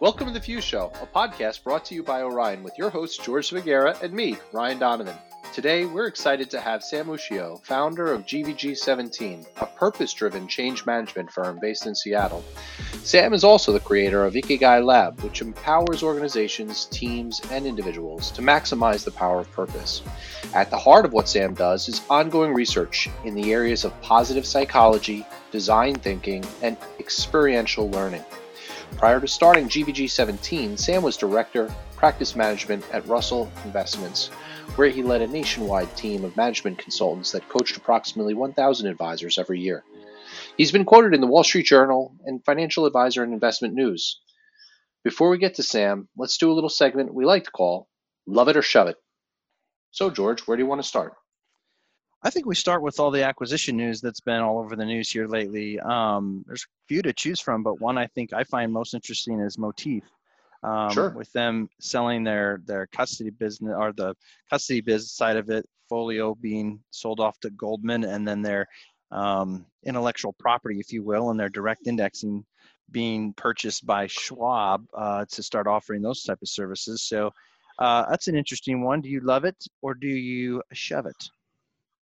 Welcome to The Fuse Show, a podcast brought to you by Orion with your host, George Vigera, and me, Ryan Donovan. Today, we're excited to have Sam Ushio, founder of GVG17, a purpose driven change management firm based in Seattle. Sam is also the creator of Ikigai Lab, which empowers organizations, teams, and individuals to maximize the power of purpose. At the heart of what Sam does is ongoing research in the areas of positive psychology, design thinking, and experiential learning. Prior to starting GVG 17, Sam was director, practice management at Russell Investments, where he led a nationwide team of management consultants that coached approximately 1,000 advisors every year. He's been quoted in the Wall Street Journal and Financial Advisor and Investment News. Before we get to Sam, let's do a little segment we like to call Love It or Shove It. So, George, where do you want to start? I think we start with all the acquisition news that's been all over the news here lately. Um, there's a few to choose from, but one I think I find most interesting is Motif. Um, Sure. With them selling their their custody business or the custody business side of it, Folio being sold off to Goldman, and then their um, intellectual property, if you will, and their direct indexing being purchased by Schwab uh, to start offering those type of services. So uh, that's an interesting one. Do you love it or do you shove it?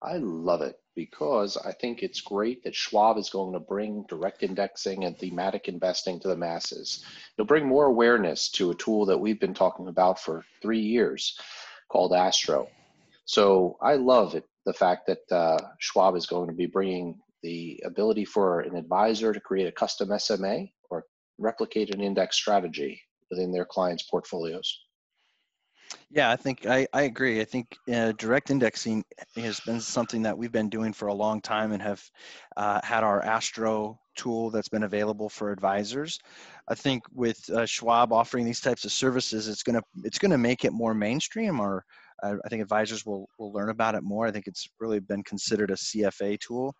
I love it because I think it's great that Schwab is going to bring direct indexing and thematic investing to the masses. It'll bring more awareness to a tool that we've been talking about for three years called Astro. So I love it, the fact that uh, Schwab is going to be bringing the ability for an advisor to create a custom SMA or replicate an index strategy within their clients' portfolios. Yeah, I think I, I agree. I think uh, direct indexing has been something that we've been doing for a long time and have uh, had our Astro tool that's been available for advisors. I think with uh, Schwab offering these types of services, it's gonna it's gonna make it more mainstream. Or uh, I think advisors will will learn about it more. I think it's really been considered a CFA tool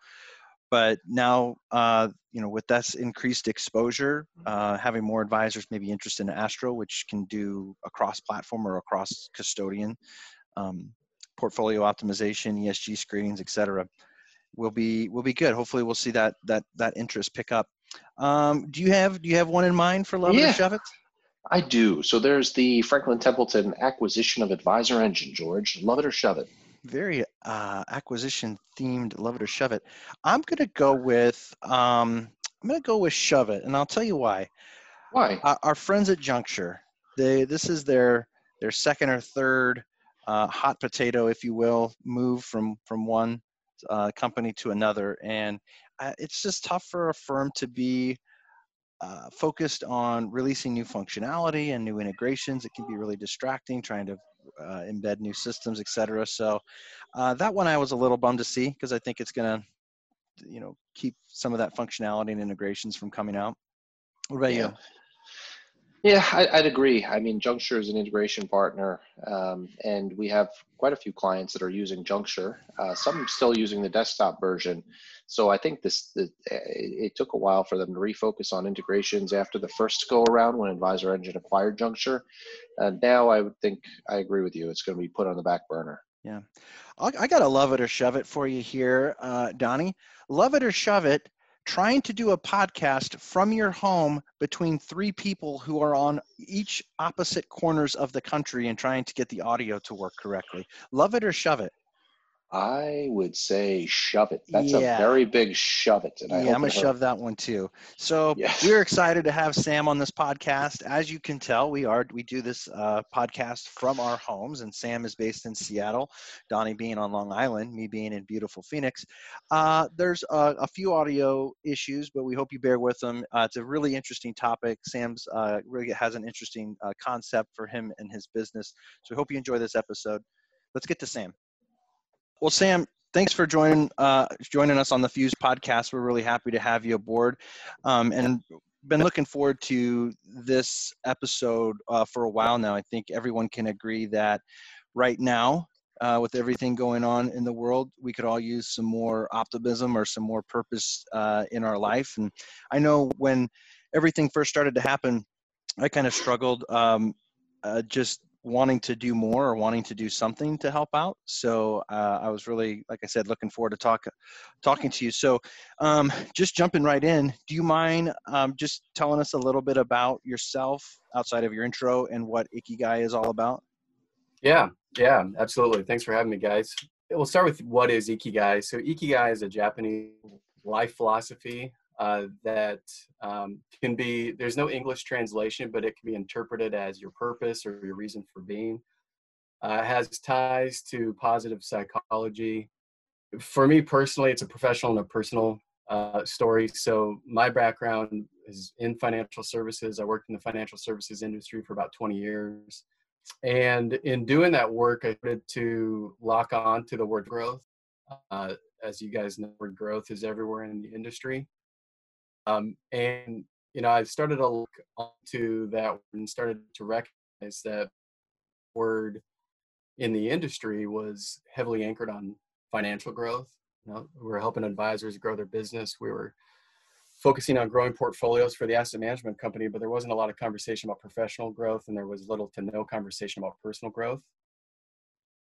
but now uh, you know with this increased exposure uh, having more advisors maybe interested in astro which can do across platform or across custodian um, portfolio optimization esg screenings etc will be will be good hopefully we'll see that that that interest pick up um, do you have do you have one in mind for love it Yeah. or shove it I do. So there's the Franklin Templeton acquisition of Advisor Engine, George. Love it or shove it. Very uh, acquisition themed love it or shove it i'm gonna go with um, i'm gonna go with shove it and i'll tell you why Why? our, our friends at Juncture, they this is their their second or third uh, hot potato, if you will, move from from one uh, company to another, and uh, it's just tough for a firm to be uh, focused on releasing new functionality and new integrations. It can be really distracting trying to uh, embed new systems, et cetera. So uh, that one I was a little bummed to see because I think it's gonna, you know, keep some of that functionality and integrations from coming out. What about Yeah. you? Yeah, I, I'd agree. I mean, Juncture is an integration partner, um, and we have quite a few clients that are using Juncture. Uh, some still using the desktop version. So I think this the, it, took a while for them to refocus on integrations after the first go around when Advisor Engine acquired Juncture. And now I would think I agree with you. It's going to be put on the back burner. Yeah. I, I got to love it or shove it for you here, uh, Donnie. Love it or shove it, trying to do a podcast from your home between three people who are on each opposite corners of the country and trying to get the audio to work correctly. Love it or shove it. I would say shove it. That's Yeah. a very big shove it. And I yeah, I'm gonna shove that one too. So Yes. we're excited to have Sam on this podcast. As you can tell, we are we do this uh, podcast from our homes, and Sam is based in Seattle, Donnie being on Long Island, me being in beautiful Phoenix. Uh, there's a, a few audio issues, but we hope you bear with them. Uh, it's a really interesting topic. Sam's uh, really has an interesting uh, concept for him and his business. So we hope you enjoy this episode. Let's get to Sam. Well, Sam, thanks for joining uh, joining us on the Fuse podcast. We're really happy to have you aboard, um, and been looking forward to this episode uh, for a while now. I think everyone can agree that right now, uh, with everything going on in the world, we could all use some more optimism or some more purpose uh, in our life. And I know when everything first started to happen, I kind of struggled um, uh, just wanting to do more or wanting to do something to help out. So uh, I was really, like I said, looking forward to talk talking to you. So um, just jumping right in, do you mind um, just telling us a little bit about yourself outside of your intro and what Ikigai is all about? Yeah, yeah, absolutely. Thanks for having me, guys. We'll start with what is Ikigai. So Ikigai is a Japanese life philosophy uh, that um, can be there's no english translation but it can be interpreted as your purpose or your reason for being uh, has ties to positive psychology. For me personally it's a professional and a personal uh, story. So my background is in financial services. I worked in the financial services industry for about 20 years. And in doing that work i started to lock on to the word growth. Uh, as you guys know growth is everywhere in the industry um, and you know, I started to look onto that and started to recognize that word in the industry was heavily anchored on financial growth. You know, we were helping advisors grow their business. We were focusing on growing portfolios for the asset management company, but there wasn't a lot of conversation about professional growth, and there was little to no conversation about personal growth.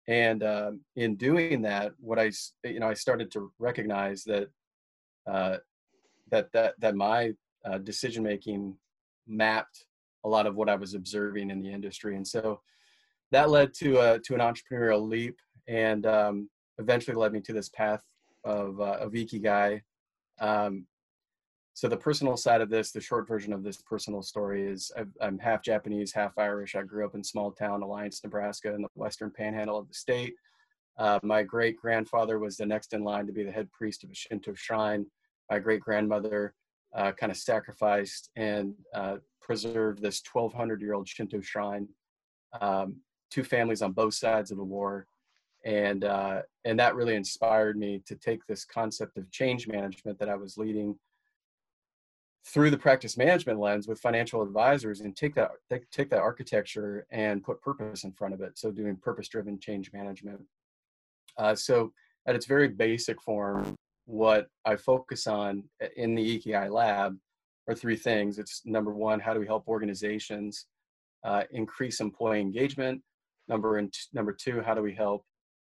And um, in doing that, what I you know I started to recognize that uh, that that that my uh, decision making mapped a lot of what I was observing in the industry, and so that led to a to an entrepreneurial leap, and um, eventually led me to this path of uh, of ikigai. Um, so the personal side of this, the short version of this personal story is i am half Japanese, half Irish. I grew up in small town Alliance, Nebraska, in the western panhandle of the state. Uh, my great grandfather was the next in line to be the head priest of a Shinto shrine my great grandmother uh, kind of sacrificed and uh, preserved this 1200 year old Shinto shrine. Um, two families on both sides of the war. And, uh, and that really inspired me to take this concept of change management that I was leading through the practice management lens with financial advisors and take that take that architecture and put purpose in front of it so doing purpose driven change management uh, so at its very basic form what I focus on in the Ikigai lab are three things. It's number one, how do we help organizations uh, increase employee engagement? Number and number two, how do we help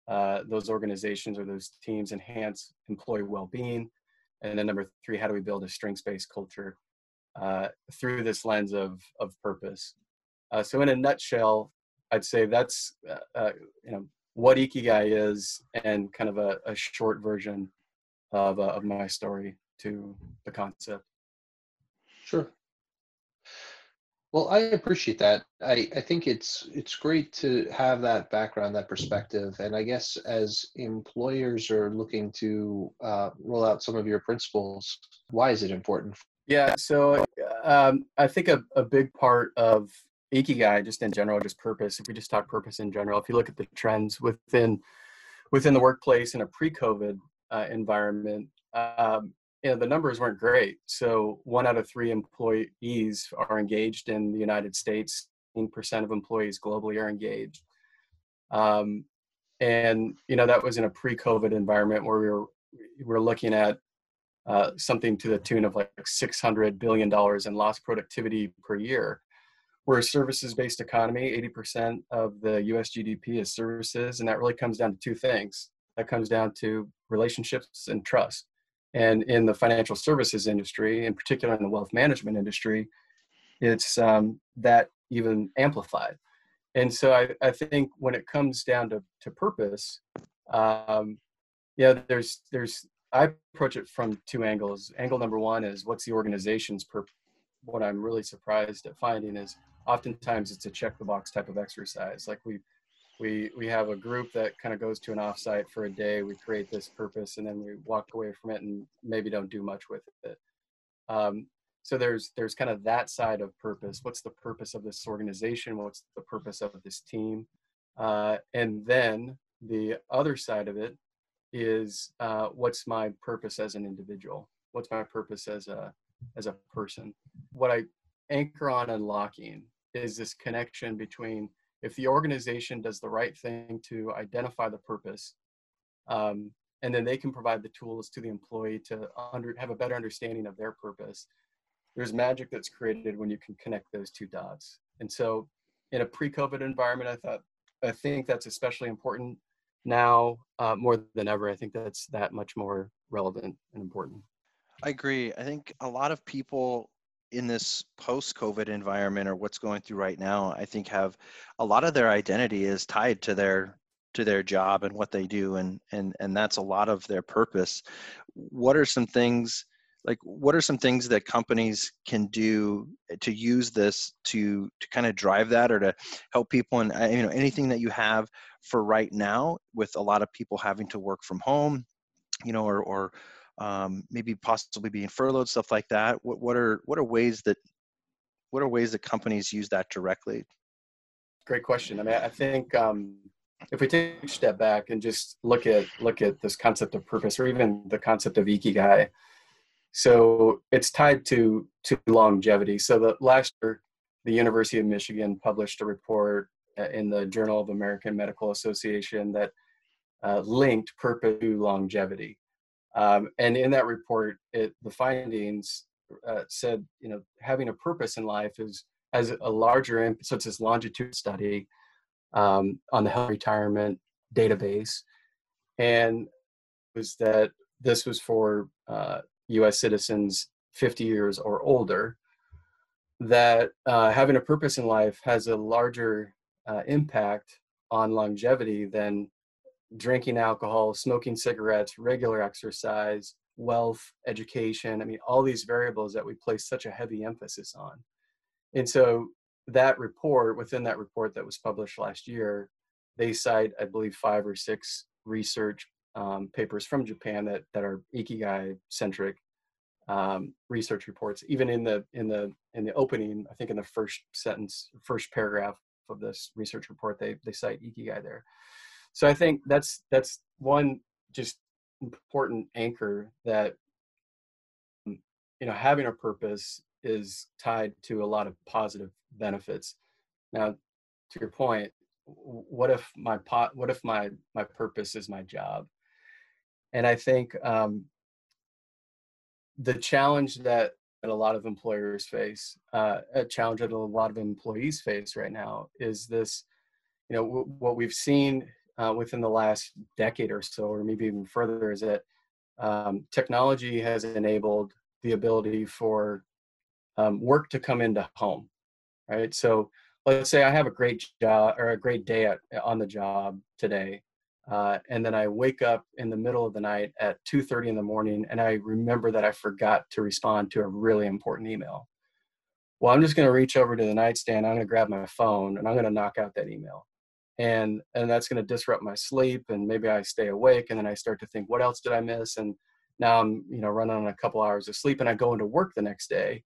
uh, those organizations or those teams enhance employee well-being? And then number three, how do we build a strengths-based culture uh, through this lens of of purpose? Uh, so, in a nutshell, I'd say that's uh, uh, you know what Ikigai is, and kind of a, a short version of, uh, of my story to the concept. Sure. Well, I appreciate that. I, I think it's it's great to have that background, that perspective, and I guess as employers are looking to uh, roll out some of your principles, why is it important? Yeah, so um, I think a, a big part of ikigai, just in general, just purpose. If we just talk purpose in general, if you look at the trends within within the workplace in a pre-COVID uh, environment, um, you know, the numbers weren't great. So one out of three employees are engaged in the United States. In percent of employees globally are engaged. Um, and you know that was in a pre-COVID environment where we were we were looking at uh, something to the tune of like 600 billion dollars in lost productivity per year. We're a services-based economy. 80% of the U.S. GDP is services, and that really comes down to two things that comes down to relationships and trust. And in the financial services industry, in particular in the wealth management industry, it's um, that even amplified. And so I, I think when it comes down to, to purpose, um, yeah, there's there's I approach it from two angles. Angle number one is what's the organization's purpose. What I'm really surprised at finding is oftentimes it's a check the box type of exercise. Like we we we have a group that kind of goes to an offsite for a day. We create this purpose and then we walk away from it and maybe don't do much with it. Um, so there's there's kind of that side of purpose. What's the purpose of this organization? What's the purpose of this team? Uh, and then the other side of it is uh, what's my purpose as an individual? What's my purpose as a as a person? What i anchor on unlocking is this connection between if the organization does the right thing to identify the purpose, um, and then they can provide the tools to the employee to under, have a better understanding of their purpose, there's magic that's created when you can connect those two dots. And so, in a pre-COVID environment, I thought I think that's especially important now uh, more than ever. I think that's that much more relevant and important. I agree. I think a lot of people in this post-COVID environment or what's going through right now, I think have a lot of their identity is tied to their to their job and what they do and and and that's a lot of their purpose. What are some things like what are some things that companies can do to use this to to kind of drive that or to help people and uh, you know anything that you have for right now with a lot of people having to work from home you know or or um, maybe possibly being furloughed stuff like that what, what are what are ways that what are ways that companies use that directly great question i mean i think um, if we take a step back and just look at look at this concept of purpose or even the concept of ikigai so it's tied to to longevity. So the last year, the University of Michigan published a report uh, in the Journal of American Medical Association that uh, linked purpose to longevity. Um, and in that report, it, the findings uh, said, you know, having a purpose in life is has a larger impact. So it's this longitude study um, on the health retirement database, and was that this was for uh, US citizens 50 years or older, that uh, having a purpose in life has a larger uh, impact on longevity than drinking alcohol, smoking cigarettes, regular exercise, wealth, education. I mean, all these variables that we place such a heavy emphasis on. And so that report, within that report that was published last year, they cite, I believe, five or six research um, papers from Japan that that are ikigai centric um, research reports. Even in the in the in the opening, I think in the first sentence, first paragraph of this research report, they they cite ikigai there. So I think that's that's one just important anchor that mm, you know having a purpose is tied to a lot of positive benefits. Now, to your point, what if my pot? What if my my purpose is my job? and I think um, the challenge that, a lot of employers face, uh, a challenge that a lot of employees face right now, is this. You know, w- what we've seen uh, within the last decade or so, or maybe even further, is that um, technology has enabled the ability for um, work to come into home, right? So let's say I have a great job or a great day at, on the job today, uh, and then I wake up in the middle of the night at 2:30 in the morning, and I remember that I forgot to respond to a really important email. Well, I'm just going to reach over to the nightstand. I'm going to grab my phone, and I'm going to knock out that email, and and that's going to disrupt my sleep, and maybe I stay awake, and then I start to think, what else did I miss? And now I'm you know running on a couple hours of sleep, and I go into work the next day,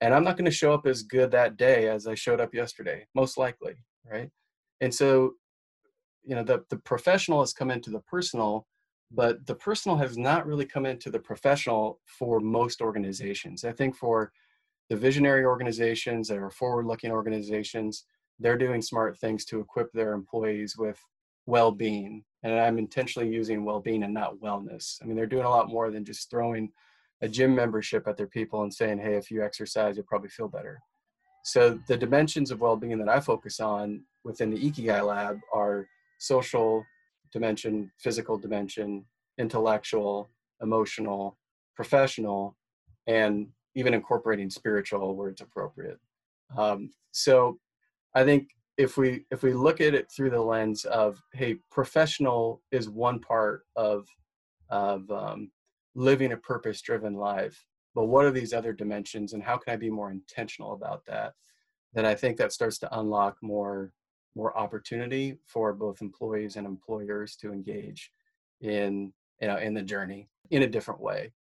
and I'm not going to show up as good that day as I showed up yesterday, most likely, right? And so you know the, the professional has come into the personal but the personal has not really come into the professional for most organizations i think for the visionary organizations that are forward looking organizations they're doing smart things to equip their employees with well-being. And i'm intentionally using well-being and not wellness. I mean they're doing a lot more than just throwing a gym membership at their people and saying hey if you exercise you'll probably feel better. So the dimensions of well-being that i focus on within the ikigai lab are social dimension, physical dimension, intellectual, emotional, professional, and even incorporating spiritual where it's appropriate. Um, so I think if we if we look at it through the lens of hey, professional is one part of of um, living a purpose-driven life, but what are these other dimensions, and how can I be more intentional about that? Then I think that starts to unlock more more opportunity for both employees and employers to engage in you know in the journey in a different way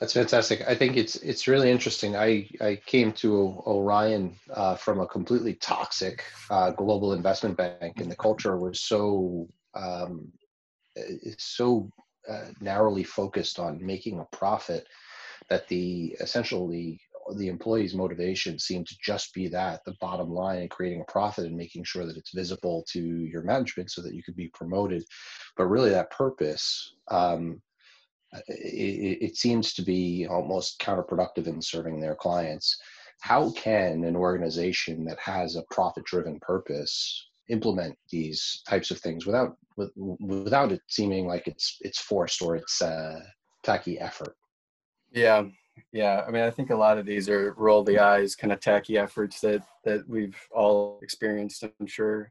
that's fantastic. I think it's it's really interesting. I i came to orion uh, from a completely toxic uh, global investment bank and the culture was so um, so uh, narrowly focused on making a profit that the essentially the employee's motivation seemed to just be that the bottom line and creating a profit and making sure that it's visible to your management so that you could be promoted. But really that purpose um, it, it, seems to be almost counterproductive in serving their clients. How can an organization that has a profit driven purpose implement these types of things without with, without it seeming like it's it's forced or it's uh, tacky effort? Yeah yeah. I mean i think a lot of these are roll the eyes kind of tacky efforts that that we've all experienced i'm sure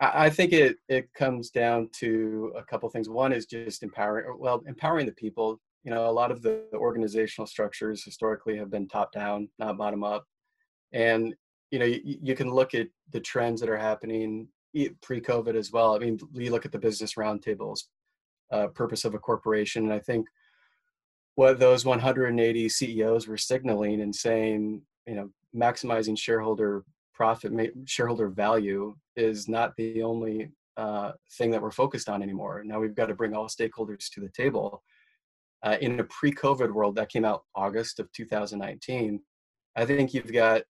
i, think it it comes down to a couple things. One is just empowering well empowering the people. You know a lot of the organizational structures historically have been top down not bottom up. And you know you, you can look at the trends that are happening pre-covid as well. I mean you look at the business roundtables uh, purpose of a corporation. And i think what those 180 ceos were signaling and saying you know maximizing shareholder profit shareholder value is not the only uh, thing that we're focused on anymore now we've got to bring all stakeholders to the table uh, in a pre-covid world that came out august of 2019 i think you've got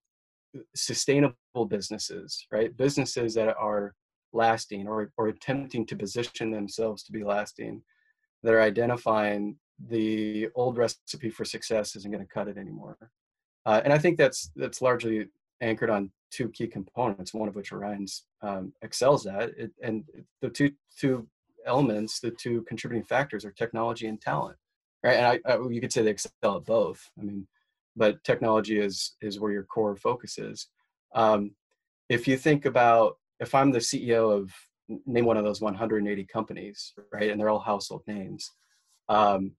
sustainable businesses, right? Businesses that are lasting or, or attempting to position themselves to be lasting, that are identifying the old recipe for success isn't going to cut it anymore. Uh, and I think that's that's largely anchored on two key components, one of which Orion's um, excels at. It, and the two two elements, the two contributing factors are technology and talent, right? And I, I you could say they excel at both. I mean, but technology is is where your core focus is. Um, if you think about if I'm the CEO of name one of those 180 companies, right, and they're all household names. Um,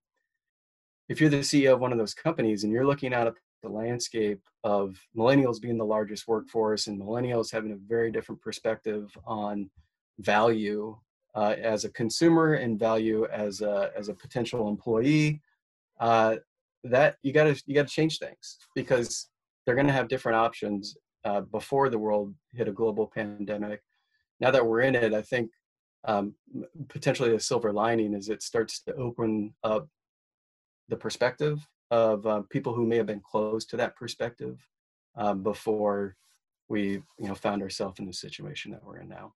if you're the CEO of one of those companies and you're looking out at the landscape of millennials being the largest workforce and millennials having a very different perspective on value uh, as a consumer and value as a as a potential employee, uh, that you got to you got to change things because they're going to have different options uh, before the world hit a global pandemic. Now that we're in it i think um, potentially a silver lining is it starts to open up the perspective of uh, people who may have been close to that perspective um, before we you know found ourselves in the situation that we're in now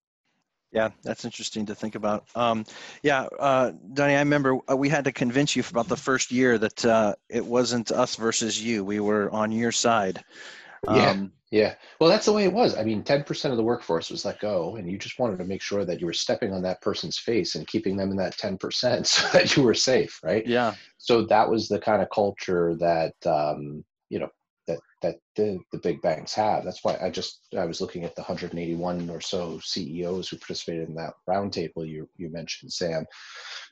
yeah, that's interesting to think about. Um, yeah, uh, Donnie, I remember uh, we had to convince you for about the first year that uh, it wasn't us versus you. We were on your side. Um, yeah, yeah. Well, that's the way it was. I mean, 10% of the workforce was let go, and you just wanted to make sure that you were stepping on that person's face and keeping them in that 10% so that you were safe, right? Yeah. So that was the kind of culture that, um, you know, that that the, the big banks have. That's why I just I was looking at the 181 or so CEOs who participated in that roundtable you you mentioned, Sam,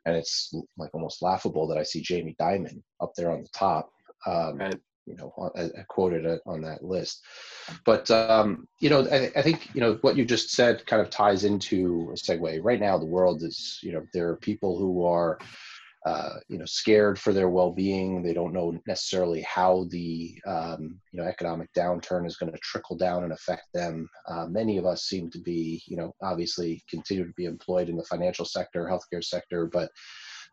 and it's like almost laughable that I see Jamie Dimon up there on the top. Um, right. You know, I quoted on that list, but um, you know, I, I think you know what you just said kind of ties into a segue. Right now, the world is you know there are people who are uh, you know scared for their well-being. They don't know necessarily how the um, you know economic downturn is going to trickle down and affect them. Uh, many of us seem to be you know obviously continue to be employed in the financial sector healthcare sector but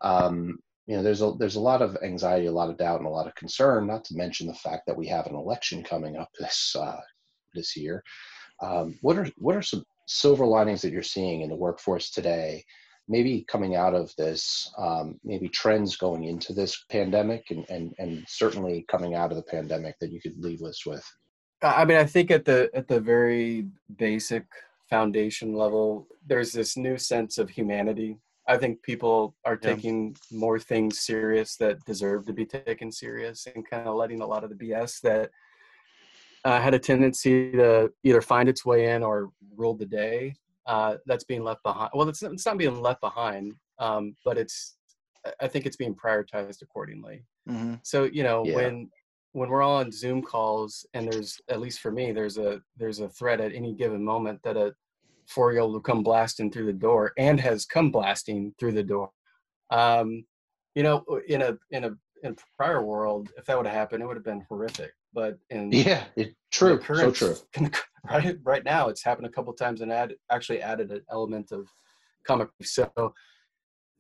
um, you know there's a there's a lot of anxiety a lot of doubt and a lot of concern not to mention the fact that we have an election coming up this uh, this year um, what are what are some silver linings that you're seeing in the workforce today maybe coming out of this, um, maybe trends going into this pandemic and, and, and certainly coming out of the pandemic that you could leave us with? I mean, I think at the at the very basic foundation level, there's this new sense of humanity. I think people are taking yeah. more things serious that deserve to be taken serious and kind of letting a lot of the BS that uh, had a tendency to either find its way in or rule the day uh, that's being left behind. Well, it's, it's not being left behind, um, but it's I think it's being prioritized accordingly. Mm-hmm. So you know yeah. when when we're all on Zoom calls and there's at least for me there's a there's a threat at any given moment that a four year old will come blasting through the door and has come blasting through the door. Um, you know, in a in a in a prior world, if that would have happened, it would have been horrific. But in yeah, it, true, current, so true. right right now, it's happened a couple times and add actually added an element of comic. So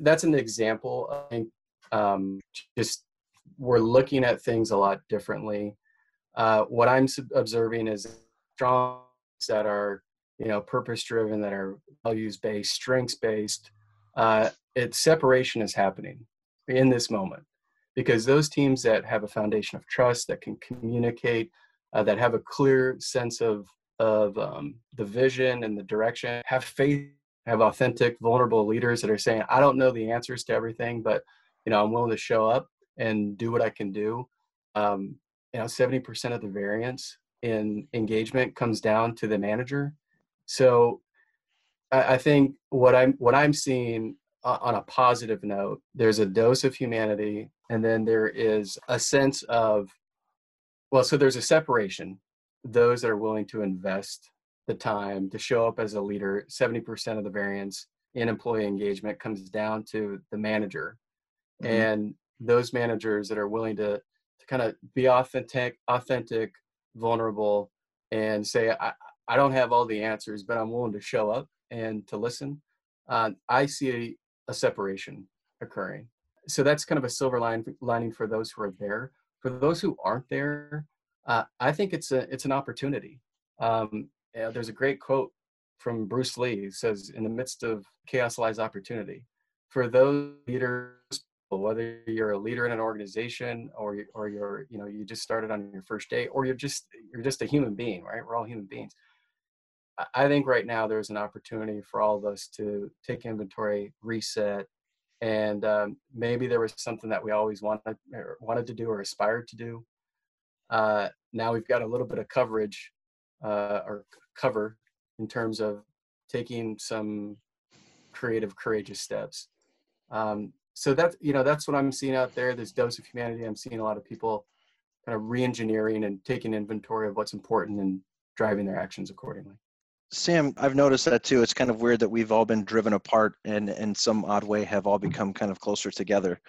that's an example. I think um, just we're looking at things a lot differently. Uh, what I'm observing is strong that are you know purpose driven, that are values based, strengths based. Uh, it's separation is happening in this moment because those teams that have a foundation of trust that can communicate uh, that have a clear sense of of um, the vision and the direction. Have faith. Have authentic, vulnerable leaders that are saying, "I don't know the answers to everything, but you know I'm willing to show up and do what I can do." Um, you know, seventy percent of the variance in engagement comes down to the manager. So I, I think what I'm what I'm seeing on a positive note, there's a dose of humanity, and then there is a sense of well, so there's a separation. Those that are willing to invest the time to show up as a leader, 70% of the variance in employee engagement comes down to the manager. Mm-hmm. And those managers that are willing to, to kind of be authentic, authentic, vulnerable, and say, I, I don't have all the answers, but I'm willing to show up and to listen. Uh, I see a, a separation occurring. So that's kind of a silver line, lining for those who are there for those who aren't there, uh, I think it's a it's an opportunity. Um, there's a great quote from Bruce Lee. Says, "In the midst of chaos lies opportunity." For those leaders, whether you're a leader in an organization or or you're you know you just started on your first day or you're just you're just a human being, right? We're all human beings. I think right now there's an opportunity for all of us to take inventory, reset, and um, maybe there was something that we always wanted wanted to do or aspired to do. Uh, now we've got a little bit of coverage uh, or cover in terms of taking some creative, courageous steps. Um, so that's you know that's what I'm seeing out there. This dose of humanity. I'm seeing a lot of people kind of re-engineering and taking inventory of what's important and driving their actions accordingly. Sam, I've noticed that too. It's kind of weird that we've all been driven apart and in some odd way have all become kind of closer together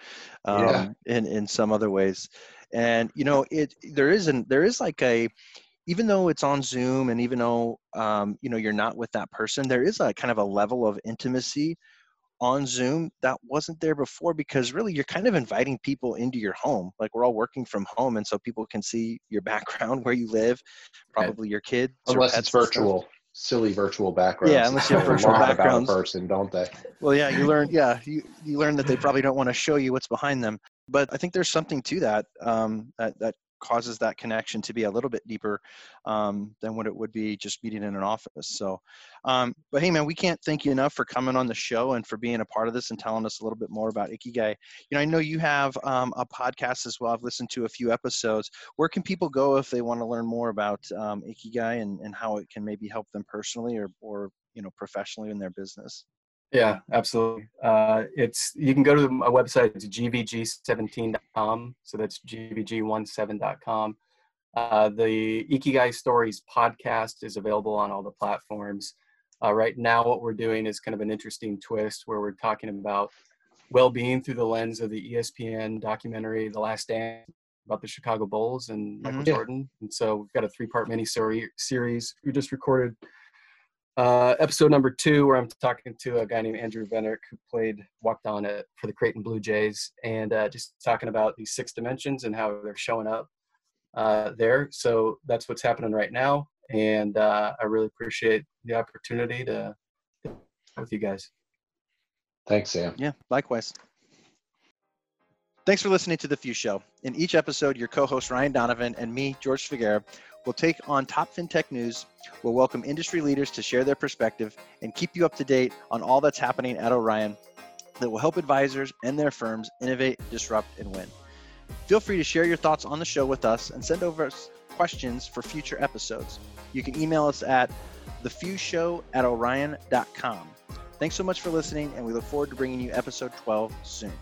um, yeah. in, in some other ways. And, you know, it, there isn't, there is like a, even though it's on Zoom and even though, um, you know, you're not with that person, there is a kind of a level of intimacy on Zoom that wasn't there before because really you're kind of inviting people into your home. Like we're all working from home, and so people can see your background, where you live, probably your kids. Unless it's virtual silly virtual backgrounds. Yeah, unless you have virtual backgrounds. person, don't they? Well, yeah, you learn. Yeah, you you learn that they probably don't want to show you what's behind them. But I think there's something to that um, that that causes that connection to be a little bit deeper um, than what it would be just meeting in an office. So, um, but hey, man, we can't thank you enough for coming on the show and for being a part of this and telling us a little bit more about Ikigai. You know, I know you have um, a podcast as well. I've listened to a few episodes. Where can people go if they want to learn more about um, Ikigai and, and how it can maybe help them personally or, or you know, professionally in their business? Yeah, absolutely. Uh, it's you can go to my website. It's gvg17.com. So that's gvg17.com. Uh, the Ikigai Stories podcast is available on all the platforms. Uh, right now, what we're doing is kind of an interesting twist where we're talking about well-being through the lens of the ESPN documentary "The Last Dance" about the Chicago Bulls and Michael mm-hmm. Jordan. And so we've got a three-part mini series. We just recorded uh, episode number two, where I'm talking to a guy named Andrew Venerick who played walked on it for the Creighton Blue Jays, and uh, just talking about these six dimensions and how they're showing up uh, there. So that's what's happening right now, and uh, I really appreciate the opportunity to with you guys. Thanks, Sam. Yeah, likewise. Thanks for listening to The Fuse Show. In each episode, your co host Ryan Donovan and me, George Figuera, will take on top fintech news, we'll welcome industry leaders to share their perspective, and keep you up to date on all that's happening at Orion that will help advisors and their firms innovate, disrupt, and win. Feel free to share your thoughts on the show with us and send over questions for future episodes. You can email us at thefuseshow at orion.com. Thanks so much for listening, and we look forward to bringing you episode 12 soon.